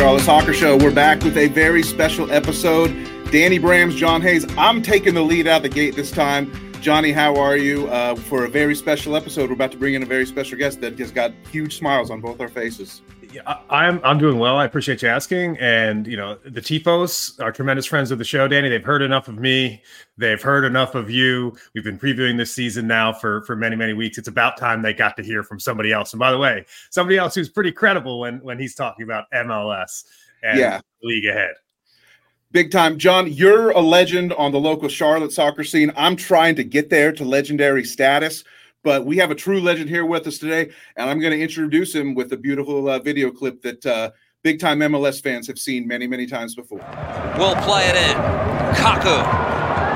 Charlotte Soccer Show. We're back with a very special episode. Danny Brams, John Hayes. I'm taking the lead out the gate this time. Johnny, how are you? Uh, for a very special episode, we're about to bring in a very special guest that has got huge smiles on both our faces. Yeah, I'm I'm doing well. I appreciate you asking. And you know, the Tifos are tremendous friends of the show, Danny. They've heard enough of me. They've heard enough of you. We've been previewing this season now for for many many weeks. It's about time they got to hear from somebody else. And by the way, somebody else who's pretty credible when when he's talking about MLS and Yeah. league ahead. Big time. John, you're a legend on the local Charlotte soccer scene. I'm trying to get there to legendary status, but we have a true legend here with us today, and I'm going to introduce him with a beautiful uh, video clip that uh, big time MLS fans have seen many, many times before. We'll play it in. Kaku.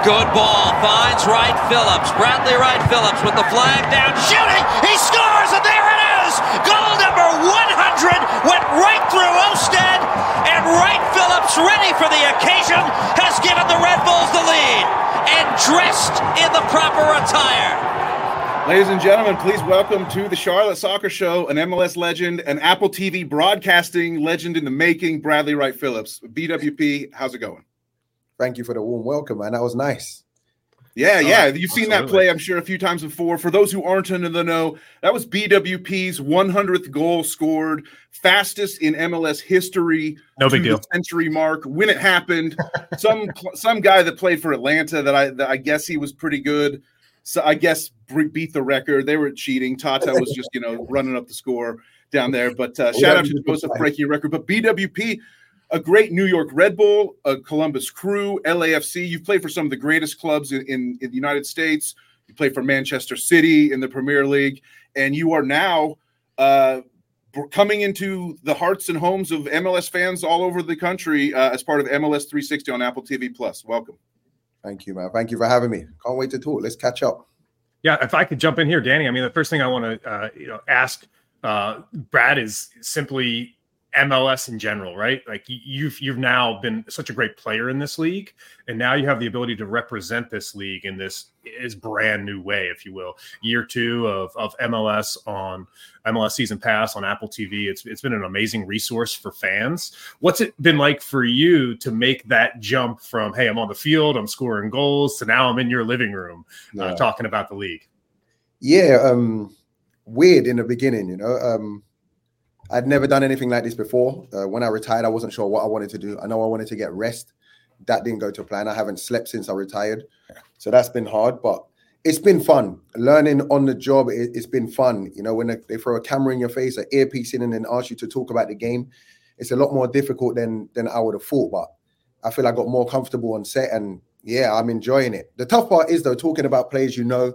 Good ball. Finds Wright Phillips. Bradley Wright Phillips with the flag down. Shooting. He scores, and there it is. Goal number 100 went right through Ousted. And Wright Phillips, ready for the occasion, has given the Red Bulls the lead. And dressed in the proper attire. Ladies and gentlemen, please welcome to the Charlotte Soccer Show an MLS legend, an Apple TV broadcasting legend in the making, Bradley Wright Phillips. BWP, how's it going? Thank you for the warm welcome, man. That was nice. Yeah, yeah. You've seen that play, I'm sure, a few times before. For those who aren't in the know, that was BWP's 100th goal scored, fastest in MLS history. No to big the deal. Century mark when it happened. some some guy that played for Atlanta that I that I guess he was pretty good. So I guess beat the record. They were cheating. Tata was just you know running up the score down there. But uh, shout out to Josef breaking a record. But BWP, a great New York Red Bull, a Columbus Crew, LAFC. You've played for some of the greatest clubs in, in, in the United States. You played for Manchester City in the Premier League, and you are now uh, coming into the hearts and homes of MLS fans all over the country uh, as part of MLS 360 on Apple TV Plus. Welcome. Thank you, man. Thank you for having me. Can't wait to talk. Let's catch up. Yeah, if I could jump in here, Danny. I mean, the first thing I want to uh, you know ask uh, Brad is simply MLS in general, right? Like you've you've now been such a great player in this league, and now you have the ability to represent this league in this is brand new way, if you will. Year two of of MLS on MLS Season Pass on Apple TV. It's it's been an amazing resource for fans. What's it been like for you to make that jump from hey, I'm on the field, I'm scoring goals, to now I'm in your living room uh, talking about the league? Yeah, um, weird in the beginning, you know. Um, I'd never done anything like this before. Uh, when I retired, I wasn't sure what I wanted to do. I know I wanted to get rest. That didn't go to plan. I haven't slept since I retired, so that's been hard. But it's been fun learning on the job. It, it's been fun. You know, when they, they throw a camera in your face, an earpiece in, and then ask you to talk about the game, it's a lot more difficult than than I would have thought. But I feel I got more comfortable on set, and yeah, I'm enjoying it. The tough part is though talking about players you know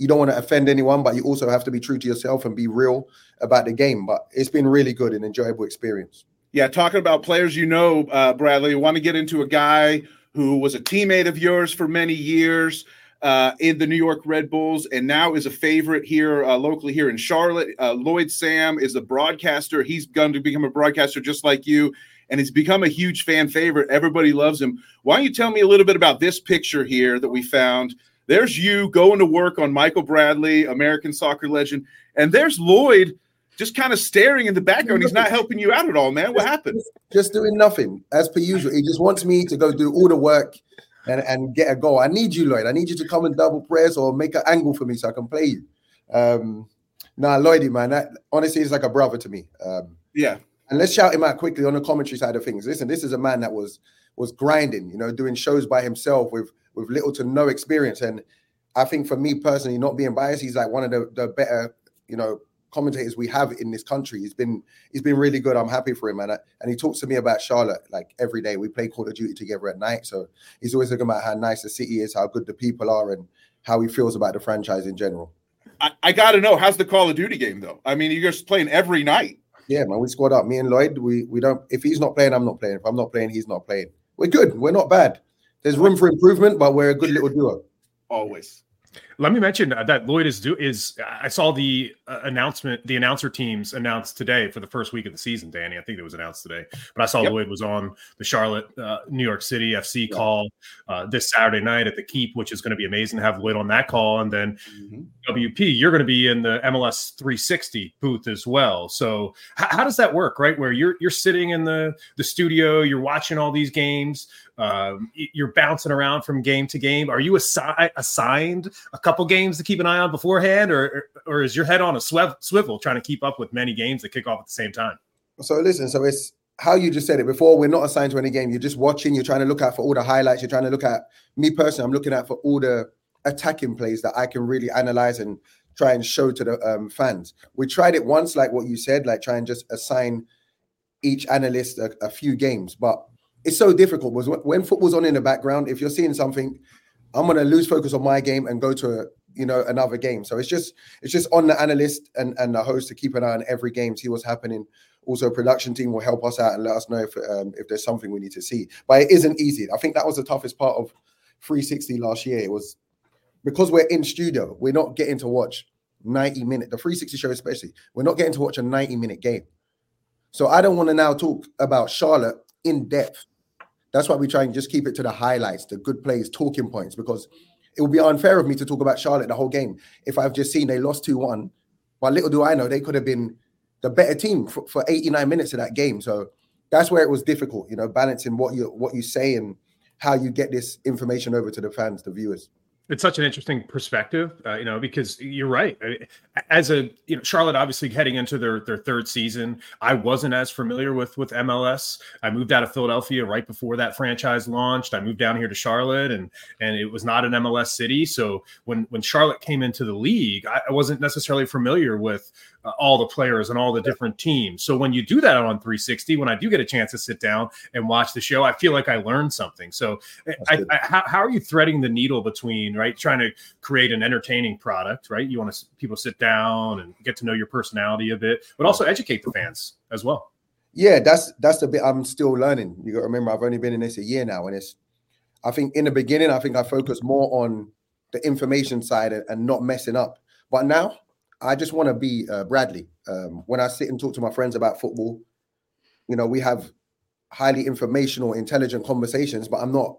you don't want to offend anyone, but you also have to be true to yourself and be real about the game. But it's been really good and enjoyable experience. Yeah, talking about players you know, uh, Bradley, want to get into a guy who was a teammate of yours for many years uh, in the New York Red Bulls and now is a favorite here uh, locally here in Charlotte. Uh, Lloyd Sam is a broadcaster. He's going to become a broadcaster just like you, and he's become a huge fan favorite. Everybody loves him. Why don't you tell me a little bit about this picture here that we found? There's you going to work on Michael Bradley, American soccer legend, and there's Lloyd just kind of staring in the background. He's not helping you out at all, man. What happened? Just doing nothing as per usual. He just wants me to go do all the work and, and get a goal. I need you, Lloyd. I need you to come and double press or make an angle for me so I can play you. Um, nah, Lloydie, man, that honestly is like a brother to me. Um, Yeah. and let's shout him out quickly on the commentary side of things. Listen, this is a man that was was grinding, you know, doing shows by himself with with little to no experience. And I think for me personally, not being biased, he's like one of the, the better, you know, commentators we have in this country. He's been he's been really good. I'm happy for him, and I, and he talks to me about Charlotte like every day. We play Call of Duty together at night, so he's always talking about how nice the city is, how good the people are, and how he feels about the franchise in general. I, I got to know how's the Call of Duty game though? I mean, you're just playing every night. Yeah, man, we squad up. Me and Lloyd, we we don't. If he's not playing, I'm not playing. If I'm not playing, he's not playing. We're good. We're not bad. There's room for improvement, but we're a good little duo. Always. let me mention that Lloyd is do is I saw the uh, announcement the announcer teams announced today for the first week of the season. Danny, I think it was announced today, but I saw yep. Lloyd was on the Charlotte uh, New York City FC yep. call uh, this Saturday night at the Keep, which is going to be amazing to have Lloyd on that call. And then mm-hmm. WP, you're going to be in the MLS 360 booth as well. So h- how does that work, right? Where you're you're sitting in the the studio, you're watching all these games. Um, you're bouncing around from game to game. Are you assi- assigned a couple games to keep an eye on beforehand, or or is your head on a swivel, swivel trying to keep up with many games that kick off at the same time? So listen, so it's how you just said it before. We're not assigned to any game. You're just watching. You're trying to look out for all the highlights. You're trying to look at me personally. I'm looking at for all the attacking plays that I can really analyze and try and show to the um, fans. We tried it once, like what you said, like try and just assign each analyst a, a few games, but it's so difficult because when football's on in the background, if you're seeing something, I'm gonna lose focus on my game and go to a, you know another game. So it's just it's just on the analyst and, and the host to keep an eye on every game, see what's happening. Also, production team will help us out and let us know if um, if there's something we need to see. But it isn't easy. I think that was the toughest part of 360 last year. It was because we're in studio, we're not getting to watch 90 minute the 360 show especially. We're not getting to watch a 90 minute game. So I don't want to now talk about Charlotte in depth that's why we try and just keep it to the highlights, the good plays, talking points, because it would be unfair of me to talk about Charlotte the whole game if I've just seen they lost 2 1. But little do I know, they could have been the better team for, for 89 minutes of that game. So that's where it was difficult, you know, balancing what you what you say and how you get this information over to the fans, the viewers it's such an interesting perspective, uh, you know, because you're right. As a you know, Charlotte obviously heading into their their third season, I wasn't as familiar with with MLS. I moved out of Philadelphia right before that franchise launched. I moved down here to Charlotte, and and it was not an MLS city. So when when Charlotte came into the league, I, I wasn't necessarily familiar with uh, all the players and all the different teams. So when you do that on 360, when I do get a chance to sit down and watch the show, I feel like I learned something. So I, I, how, how are you threading the needle between right trying to create an entertaining product, right? You want to people sit down and get to know your personality a bit, but also educate the fans as well. Yeah, that's that's the bit I'm still learning. You got to remember, I've only been in this a year now, and it's. I think in the beginning, I think I focused more on the information side and, not messing up. But now I just want to be uh, Bradley. Um, when I sit and talk to my friends about football, you know, we have highly informational, intelligent conversations, but I'm not,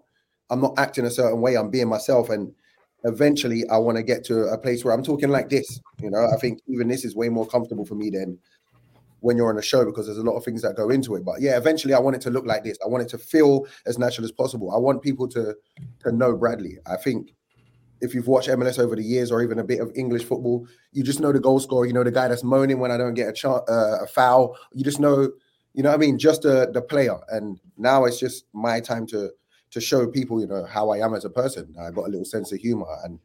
I'm not acting a certain way. I'm being myself, and eventually, I want to get to a place where I'm talking like this. You know, I think even this is way more comfortable for me than when you're on a show because there's a lot of things that go into it. But yeah, eventually, I want it to look like this. I want it to feel as natural as possible. I want people to to know Bradley. I think if you've watched MLS over the years or even a bit of English football, you just know the goal scorer. You know the guy that's moaning when I don't get a, uh, a foul. You just know, you know, I mean, just the the player. And now it's just my time to to show people, you know, how I am as a person. I got a little sense of humor and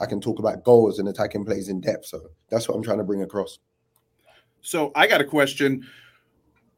I can talk about goals and attacking plays in depth. So that's what I'm trying to bring across. So I got a question.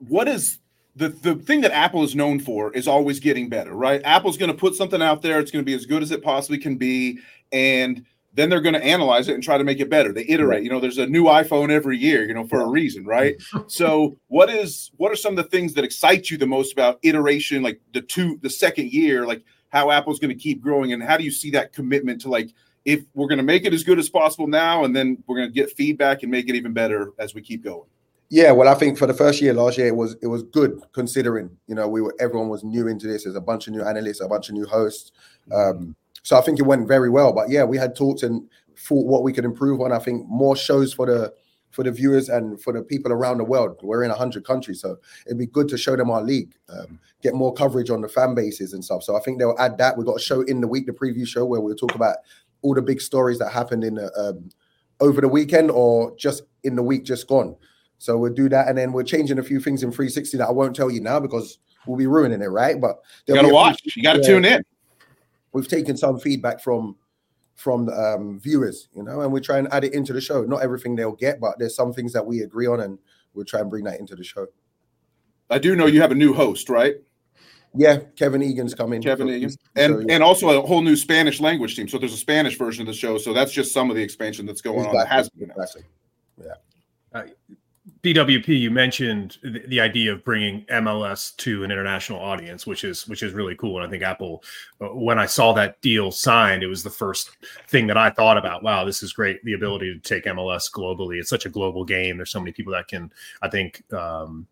What is the the thing that Apple is known for is always getting better, right? Apple's going to put something out there; it's going to be as good as it possibly can be, and then they're going to analyze it and try to make it better. They iterate. You know, there's a new iPhone every year, you know, for a reason, right? so, what is what are some of the things that excite you the most about iteration, like the two, the second year, like how Apple's going to keep growing, and how do you see that commitment to like if we're going to make it as good as possible now, and then we're going to get feedback and make it even better as we keep going. Yeah, well, I think for the first year last year it was it was good considering you know we were everyone was new into this. There's a bunch of new analysts, a bunch of new hosts, um, so I think it went very well. But yeah, we had talked and thought what we could improve on. I think more shows for the for the viewers and for the people around the world. We're in hundred countries, so it'd be good to show them our league, um, get more coverage on the fan bases and stuff. So I think they'll add that. We've got a show in the week, the preview show, where we'll talk about all the big stories that happened in the, um, over the weekend or just in the week just gone. So we'll do that, and then we're changing a few things in 360 that I won't tell you now because we'll be ruining it, right? But you gotta watch. you gotta tune in. We've taken some feedback from from um, viewers, you know, and we try and add it into the show. Not everything they'll get, but there's some things that we agree on, and we'll try and bring that into the show. I do know you have a new host, right? Yeah, Kevin Egan's coming. Kevin Egan, and so, yeah. and also a whole new Spanish language team. So there's a Spanish version of the show. So that's just some of the expansion that's going He's on. That has been. Yeah. Uh, BWP, you mentioned the, the, idea of bringing MLS to an international audience, which is which is really cool. And I think Apple, uh, when I saw that deal signed, it was the first thing that I thought about. Wow, this is great! The ability to take MLS globally. It's such a global game. There's so many people that can, I think, um,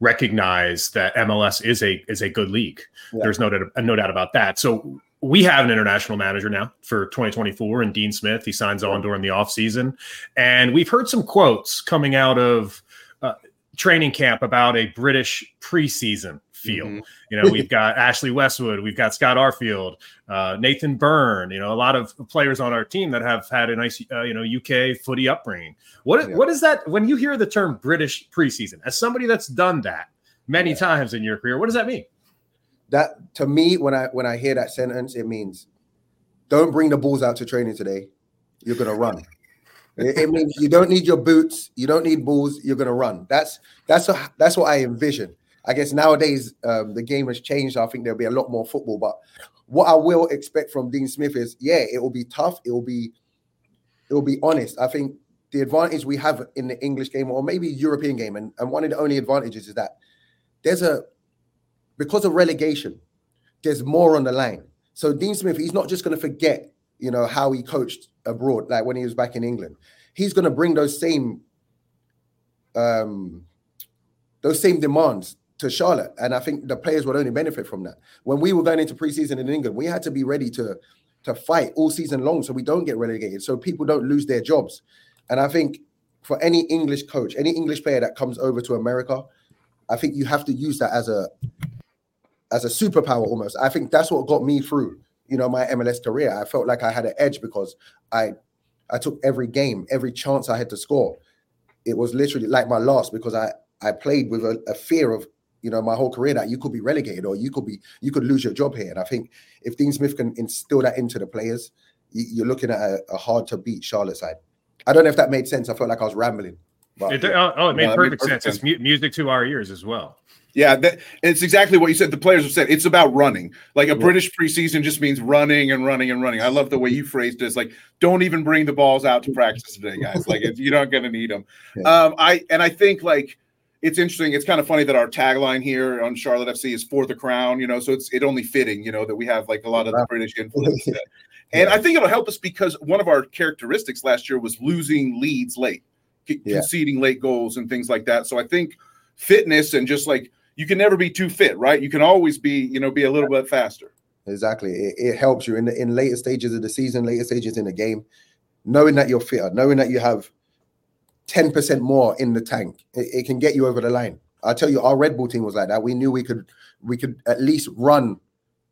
recognize that MLS is a is a good league. Yeah. There's no doubt, no doubt about that. So we have an international manager now for 2024 and Dean Smith. He signs on during the offseason. And we've heard some quotes coming out of training camp about a British preseason feel. Mm-hmm. You know, we've got Ashley Westwood, we've got Scott Arfield, uh, Nathan Byrne. You know, a lot of players on our team that have had a nice, uh, you know, UK footy upbringing. What yeah. what is that when you hear the term British preseason? As somebody that's done that many yeah. times in your career, what does that mean? That to me, when I when I hear that sentence, it means don't bring the balls out to training today. You're gonna run. It, means you don't need your boots, you don't need balls, you're gonna run. That's that's that's what I envision. I guess nowadays um, the game has changed. I think there'll be a lot more football, but what I will expect from Dean Smith is, yeah, it will be tough. It will be, it will be honest. I think the advantage we have in the English game or maybe European game, and, and one of the only advantages is that there's a because of relegation, there's more on the line. So Dean Smith, he's not just going to forget, you know, how he coached abroad, like when he was back in England. He's going to bring those same um, those same demands to Charlotte, and I think the players would only benefit from that. When we were going into preseason in England, we had to be ready to to fight all season long, so we don't get relegated, so people don't lose their jobs. And I think for any English coach, any English player that comes over to America, I think you have to use that as a as a superpower almost. I think that's what got me through you know my MLS career. I felt like I had an edge because I I took every game, every chance I had to score. It was literally like my last because I I played with a, a fear of you know my whole career that you could be relegated or you could be you could lose your job here. And I think if Dean Smith can instill that into the players, you, are looking at a, a, hard to beat Charlotte side. I don't know if that made sense. I felt like I was rambling. But, it, oh, oh, it made, perfect, perfect sense. sense. It's music to our ears as well. Yeah, that, it's exactly what you said. The players have said it's about running. Like a yeah. British preseason just means running and running and running. I love the way you phrased it. It's like don't even bring the balls out to practice today, guys. Like you're not going to need them. Yeah. Um, I and I think like it's interesting. It's kind of funny that our tagline here on Charlotte FC is "For the Crown." You know, so it's it only fitting. You know that we have like a lot of the British influence. and I think it'll help us because one of our characteristics last year was losing leads late, conceding late goals and things like that. So I think fitness and just like you can never be too fit, right? You can always be, you know, be a little bit faster. Exactly. It, it helps you in the, in later stages of the season, later stages in the game, knowing that you're fitter, knowing that you have 10% more in the tank. It, it can get you over the line. I'll tell you, our Red Bull team was like that. We knew we could we could at least run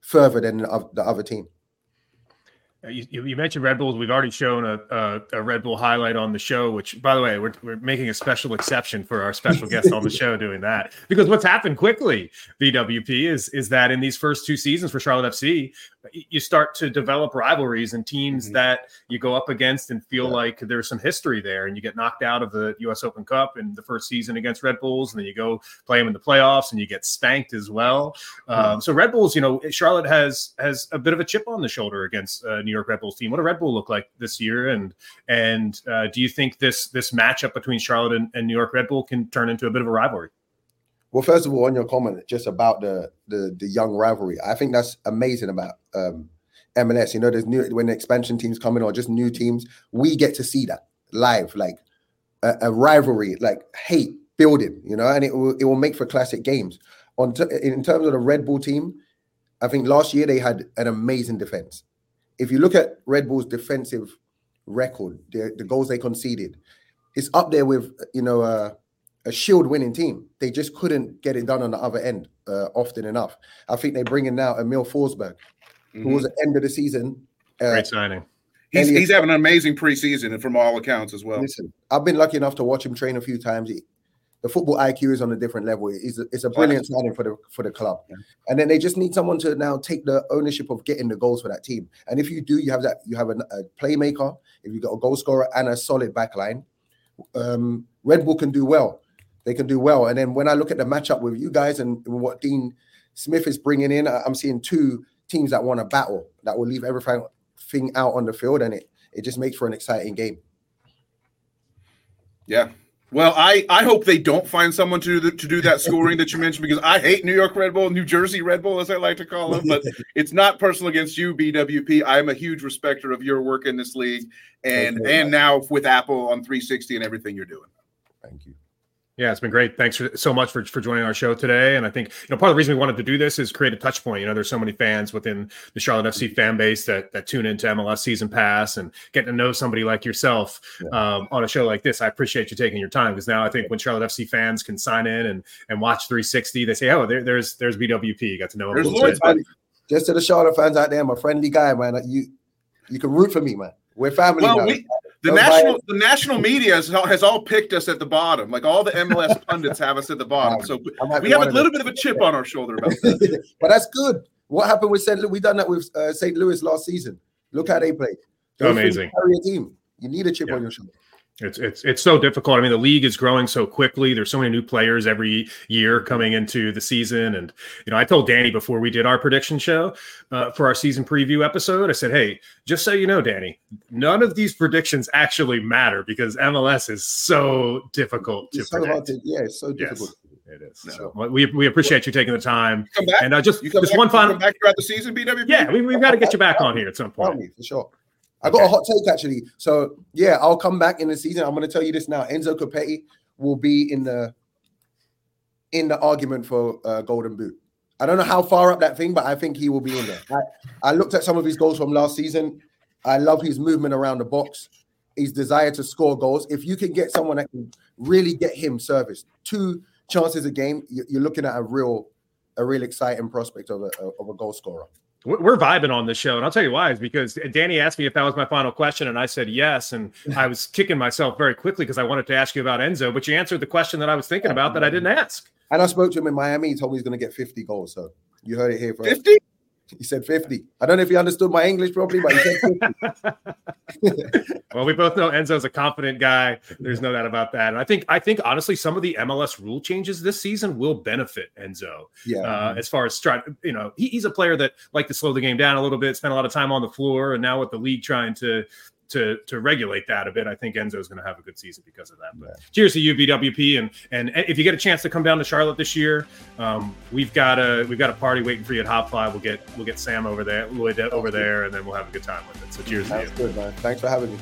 further than the other team. Uh, you, you, mentioned Red Bulls. We've already shown a, a, a, Red Bull highlight on the show, which, by the way, we're, we're making a special exception for our special guest on the show doing that. Because what's happened quickly, BWP, is, is that in these first two seasons for Charlotte FC, you start to develop rivalries and teams mm-hmm. that you go up against and feel yeah. like there's some history there and you get knocked out of the US Open Cup in the first season against Red Bulls and then you go play them in the playoffs and you get spanked as well. Mm-hmm. Um, so Red Bulls, you know, Charlotte has has a bit of a chip on the shoulder against uh, New York Red Bulls team. What do Red Bull look like this year? And and uh, do you think this this matchup between Charlotte and, and New York Red Bull can turn into a bit of a rivalry? Well, first of all, on your comment just about the the, the young rivalry, I think that's amazing about um, MLS. You know, there's new when expansion teams come in or just new teams, we get to see that live, like a, a rivalry, like hate building. You know, and it will it will make for classic games. On t- in terms of the Red Bull team, I think last year they had an amazing defense. If you look at Red Bull's defensive record, the, the goals they conceded, it's up there with you know. Uh, a shield winning team. They just couldn't get it done on the other end uh, often enough. I think they bring in now Emil Forsberg, mm-hmm. who was at the end of the season. Uh, Great signing. He's, he's having an amazing preseason and from all accounts as well. Listen, I've been lucky enough to watch him train a few times. He, the football IQ is on a different level. It's a, it's a brilliant signing for the for the club. Yeah. And then they just need someone to now take the ownership of getting the goals for that team. And if you do, you have that you have a, a playmaker. If you've got a goal scorer and a solid backline, um, Red Bull can do well they can do well. And then when I look at the matchup with you guys and what Dean Smith is bringing in, I'm seeing two teams that want to battle that will leave everything out on the field, and it it just makes for an exciting game. Yeah, Well, I, I hope they don't find someone to do the, to do that scoring that you mentioned because I hate New York Red Bull, New Jersey Red Bull, as I like to call them. But it's not personal against you, BWP. I am a huge respecter of your work in this league, and and now with Apple on 360 and everything you're doing. Thank you. Yeah, it's been great. Thanks for, so much for, for joining our show today. And I think you know part of the reason we wanted to do this is create a touch point. You know, there's so many fans within the Charlotte FC fan base that that tune into MLS Season Pass and get to know somebody like yourself um, on a show like this. I appreciate you taking your time because now I think when Charlotte FC fans can sign in and and watch 360, they say, "Oh, there, there's there's BWP." You got to know him. a little bit. Just to the Charlotte fans out there, I'm a friendly guy, man. You you can root for me, man. We're family Well, now. we, the Don't national buy the national media has, has all picked us at the bottom. Like all the MLS pundits have us at the bottom. So we have a little them. bit of a chip on our shoulder about that. but that's good. What happened with St. Louis? We done that with uh, St. Louis last season. Look how they played. Those things Amazing. Carry a team. You need a chip Yeah. on your shoulder. It's it's it's so difficult. I mean, the league is growing so quickly. There's so many new players every year coming into the season, and you know, I told Danny before we did our prediction show uh, for our season preview episode. I said, "Hey, just so you know, Danny, none of these predictions actually matter because MLS is so difficult to It's so hard predict. to. Yeah, it's so Yes. difficult. It is. No. So we we appreciate you taking the time, Come back. and uh, just just back, one final. come back throughout the season, BWP. Yeah, we we've got to get you back on here at some point. for sure. I got a hot take actually. So yeah, I'll come back in the season. I'm going to tell you this now. Enzo Copetti will be in the in the argument for uh, Golden Boot. I don't know how far up that thing, but I think he will be in there. I, I looked at some of his goals from last season. I love his movement around the box, his desire to score goals. If you can get someone that can really get him service, two chances a game, you- you're looking at a real, a real exciting prospect of a of a goal scorer. We're vibing on this show, and I'll tell you why. Is because Danny asked me if that was my final question, and I said yes, and I was kicking myself very quickly because I wanted to ask you about Enzo, but you answered the question that I was thinking about that I didn't ask. And I spoke to him in Miami. He told me he's going to get 50 goals. So you heard it here first. 50? He said 50. I don't know if he understood my English properly, but he said 50. Well, we both know Enzo's a confident guy. There's no doubt about that. And I think, I think honestly, some of the MLS rule changes this season will benefit Enzo. yeah. uh, as far as trying, you know, he, he's a player that like to slow the game down a little bit, spend a lot of time on the floor, and now with the league trying to to to regulate that a bit, I think Enzo's going to have a good season because of that. But cheers to you, BWP, and and if you get a chance to come down to Charlotte this year, um, we've got a we've got a party waiting for you at HopFly. We'll get we'll get Sam over there, Lloyd over there, and then we'll have a good time with it. So cheers to you. That's good, man. Thanks for having me.